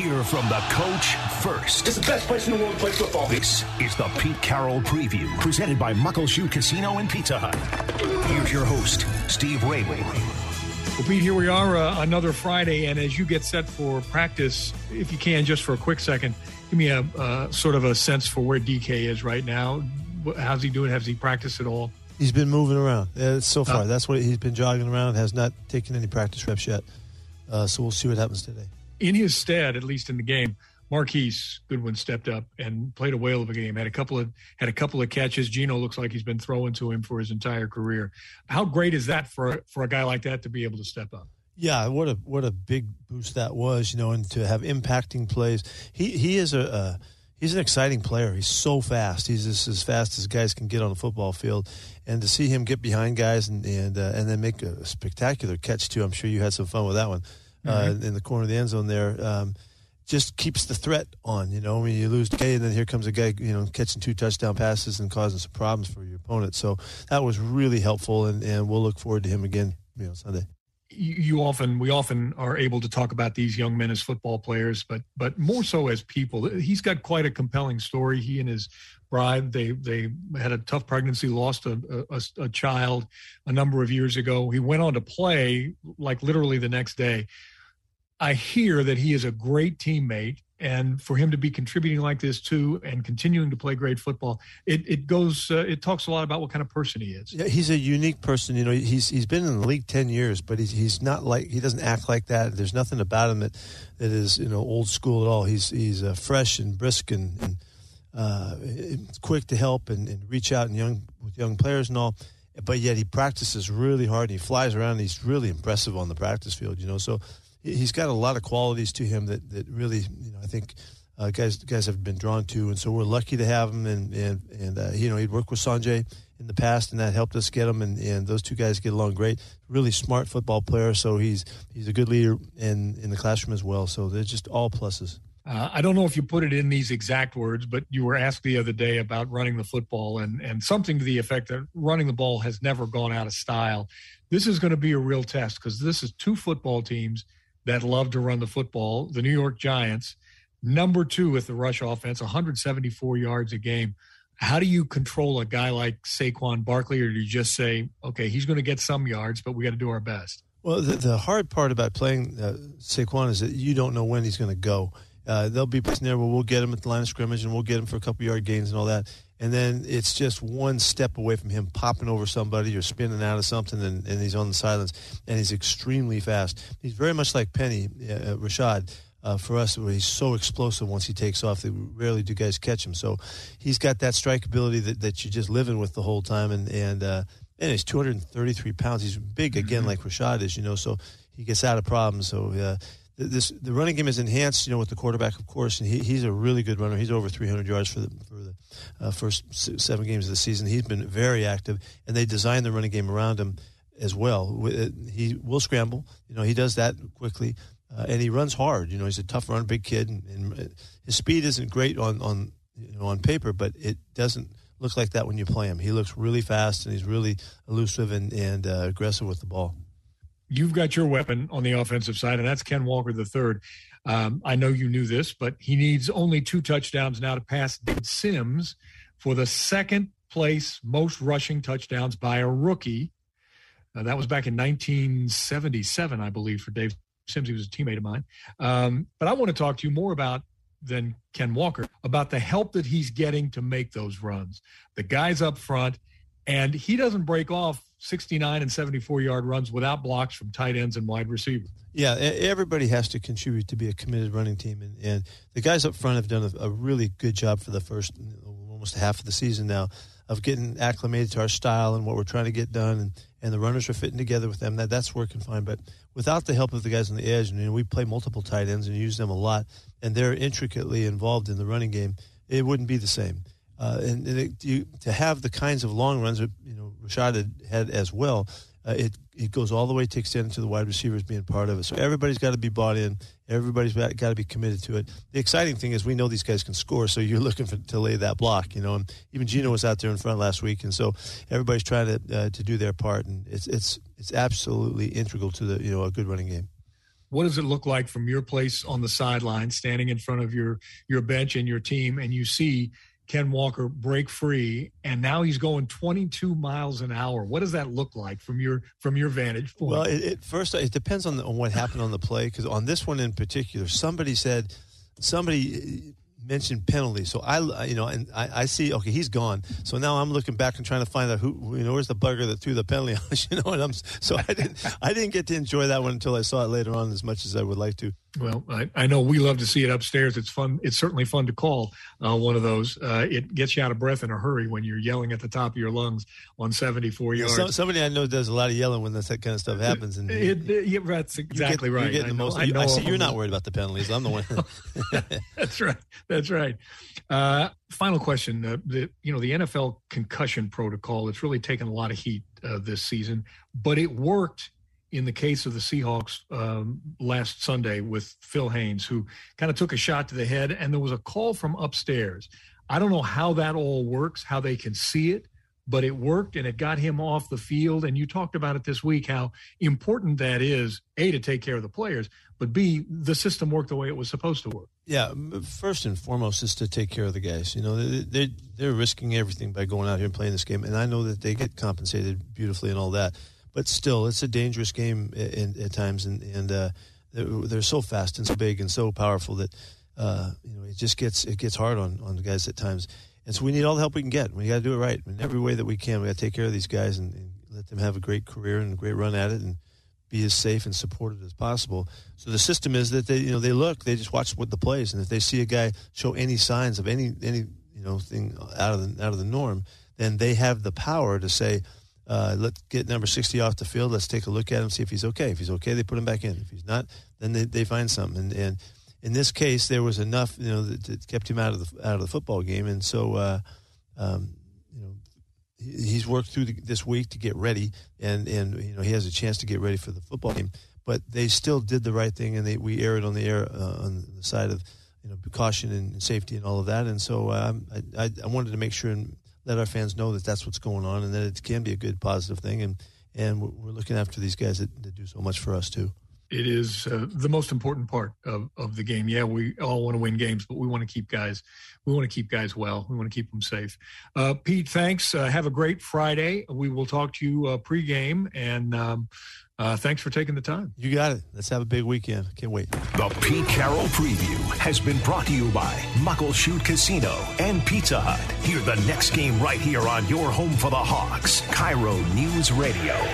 Hear from the coach first. It's the best place in the world to play football. This is the Pete Carroll Preview, presented by Muckleshoot Casino and Pizza Hut. Here's your host, Steve Raible. Well, Pete, here we are, uh, another Friday, and as you get set for practice, if you can, just for a quick second, give me a uh, sort of a sense for where DK is right now. How's he doing? Has he practiced at all? He's been moving around. Uh, so far, that's what he's been jogging around. Has not taken any practice reps yet. Uh, so we'll see what happens today. In his stead, at least in the game, Marquise Goodwin stepped up and played a whale of a game. Had a couple of had a couple of catches. Geno looks like he's been throwing to him for his entire career. How great is that for for a guy like that to be able to step up? Yeah, what a what a big boost that was, you know, and to have impacting plays. He he is a, a he's an exciting player. He's so fast. He's just as fast as guys can get on the football field, and to see him get behind guys and and uh, and then make a spectacular catch too. I'm sure you had some fun with that one uh, mm-hmm. in the corner of the end zone there. Um, just keeps the threat on. You know, when you lose K, and then here comes a guy, you know, catching two touchdown passes and causing some problems for your opponent. So that was really helpful, and, and we'll look forward to him again, you know, Sunday you often we often are able to talk about these young men as football players but but more so as people he's got quite a compelling story he and his bride they they had a tough pregnancy lost a, a, a child a number of years ago he went on to play like literally the next day i hear that he is a great teammate and for him to be contributing like this too and continuing to play great football it, it goes uh, it talks a lot about what kind of person he is. Yeah he's a unique person you know he's he's been in the league 10 years but he's he's not like he doesn't act like that. There's nothing about him that that is you know old school at all. He's he's uh, fresh and brisk and, and uh, quick to help and, and reach out and young with young players and all but yet he practices really hard and he flies around and he's really impressive on the practice field you know so he's got a lot of qualities to him that, that really, you know, I think uh, guys guys have been drawn to, and so we're lucky to have him. And and and uh, you know, he'd worked with Sanjay in the past, and that helped us get him. And, and those two guys get along great. Really smart football player, so he's he's a good leader in in the classroom as well. So they're just all pluses. Uh, I don't know if you put it in these exact words, but you were asked the other day about running the football and, and something to the effect that running the ball has never gone out of style. This is going to be a real test because this is two football teams – that love to run the football. The New York Giants, number two with the rush offense, 174 yards a game. How do you control a guy like Saquon Barkley, or do you just say, okay, he's going to get some yards, but we got to do our best? Well, the, the hard part about playing uh, Saquon is that you don't know when he's going to go. Uh, there'll be places there where we'll get him at the line of scrimmage and we'll get him for a couple yard gains and all that. And then it's just one step away from him popping over somebody or spinning out of something, and, and he's on the silence. And he's extremely fast. He's very much like Penny, uh, Rashaad. Uh, for us, where he's so explosive once he takes off that rarely do guys catch him. So he's got that strike ability that, that you're just living with the whole time. And and uh, and he's 233 pounds. He's big again, mm-hmm. like Rashaad is, you know. So he gets out of problems. So uh, this the running game is enhanced, you know, with the quarterback, of course, and he, he's a really good runner. He's over 300 yards for the for the uh, first seven games of the season. He's been very active, and they designed the running game around him as well. Uh, he will scramble, you know, he does that quickly, uh, and he runs hard. You know, he's a tough run, big kid, and, and uh, his speed isn't great on on you know on paper, but it doesn't look like that when you play him. He looks really fast, and he's really elusive and and uh, aggressive with the ball you've got your weapon on the offensive side, and that's Ken Walker the third. Um, I know you knew this, but he needs only two touchdowns now to pass Dave Sims for the second place most rushing touchdowns by a rookie. Uh, that was back in 1977, I believe, for Dave Sims. He was a teammate of mine. Um, but I want to talk to you more about than Ken Walker about the help that he's getting to make those runs. The guys up front, and he doesn't break off 69 and 74 yard runs without blocks from tight ends and wide receivers. Yeah, everybody has to contribute to be a committed running team, and, and the guys up front have done a, a, really good job for the first almost half of the season now of getting acclimated to our style and what we're trying to get done, and, and the runners are fitting together with them. That that's working fine, but without the help of the guys on the edge, and you know, we play multiple tight ends and use them a lot, and they're intricately involved in the running game. It wouldn't be the same. Uh, and, and it, you, to have the kinds of long runs that you know Rashaad had, had as well, uh, it it goes all the way to extend to the wide receivers being part of it. So everybody's got to be bought in. Everybody's got to be committed to it. The exciting thing is we know these guys can score, so you're looking for, to lay that block. You know, and even Geno was out there in front last week, and so everybody's trying to uh, to do their part, and it's it's it's absolutely integral to the you know a good running game. what does it look like from your place on the sideline, standing in front of your your bench and your team, and you see Ken Walker break free, and now he's going 22 miles an hour. What does that look like from your from your vantage point? Well, it, it first it depends on, the, on what happened on the play because on this one in particular, somebody said somebody uh, mentioned penalty. So I, you know, and I, I, see, okay, he's gone. So now I'm looking back and trying to find out who, you know, where's the bugger that threw the penalty on you know, and I'm, so I didn't, I didn't get to enjoy that one until I saw it later on as much as I would like to. Well, I, I know we love to see it upstairs. It's fun. It's certainly fun to call uh, one of those. Uh, it gets you out of breath in a hurry when you're yelling at the top of your lungs on 74 yards. So, somebody I know does a lot of yelling when that kind of stuff happens. And it, it, yeah, that's exactly you get, right. You're getting the most. I, know I see you're not worried about the penalties. I'm the one. that's right. That's right. Uh, final question: uh, the you know the NFL concussion protocol. It's really taken a lot of heat uh, this season, but it worked in the case of the Seahawks um, last Sunday with Phil Haynes, who kind of took a shot to the head, and there was a call from upstairs. I don't know how that all works, how they can see it, but it worked and it got him off the field. And you talked about it this week, how important that is, A, to take care of the players, but B, the system worked the way it was supposed to work. Yeah, first and foremost is to take care of the guys. You know, they're, they're risking everything by going out here and playing this game. And I know that they get compensated beautifully and all that but still, it's a dangerous game in, at times, and and uh, they're, they're, so fast and so big and so powerful that uh, you know it just gets it gets hard on on the guys at times. And so we need all the help we can get. We got to do it right in every way that we can. We got to take care of these guys and, and let them have a great career and a great run at it, and be as safe and supported as possible. So the system is that they you know they look, they just watch what the plays, and if they see a guy show any signs of any any you know thing out of the out of the norm, then they have the power to say uh, let's get number 60 off the field. Let's take a look at him, see if he's okay. If he's okay, they put him back in. If he's not, then they, they find something. And, and in this case, there was enough, you know, that, that kept him out of the out of the football game. And so, uh, um, you know, he's worked through the, this week to get ready, and and you know he has a chance to get ready for the football game. But they still did the right thing, and they we aired on the air uh, on the side of you know caution and safety and all of that. And so um, I, I, I wanted to make sure and let our fans know that that's what's going on and that it can be a good positive thing. And and we're looking after these guys that, that do so much for us too it is uh, the most important part of, of the game yeah we all want to win games but we want to keep guys we want to keep guys well we want to keep them safe uh, pete thanks uh, have a great friday we will talk to you uh, pregame and um, uh, thanks for taking the time. You got it. Let's have a big weekend. Can't wait. The Pete Carroll Preview has been brought to you by Muckleshoot Casino and Pizza Hut. Hear the next game right here on your home for the Hawks, KIRO News Radio.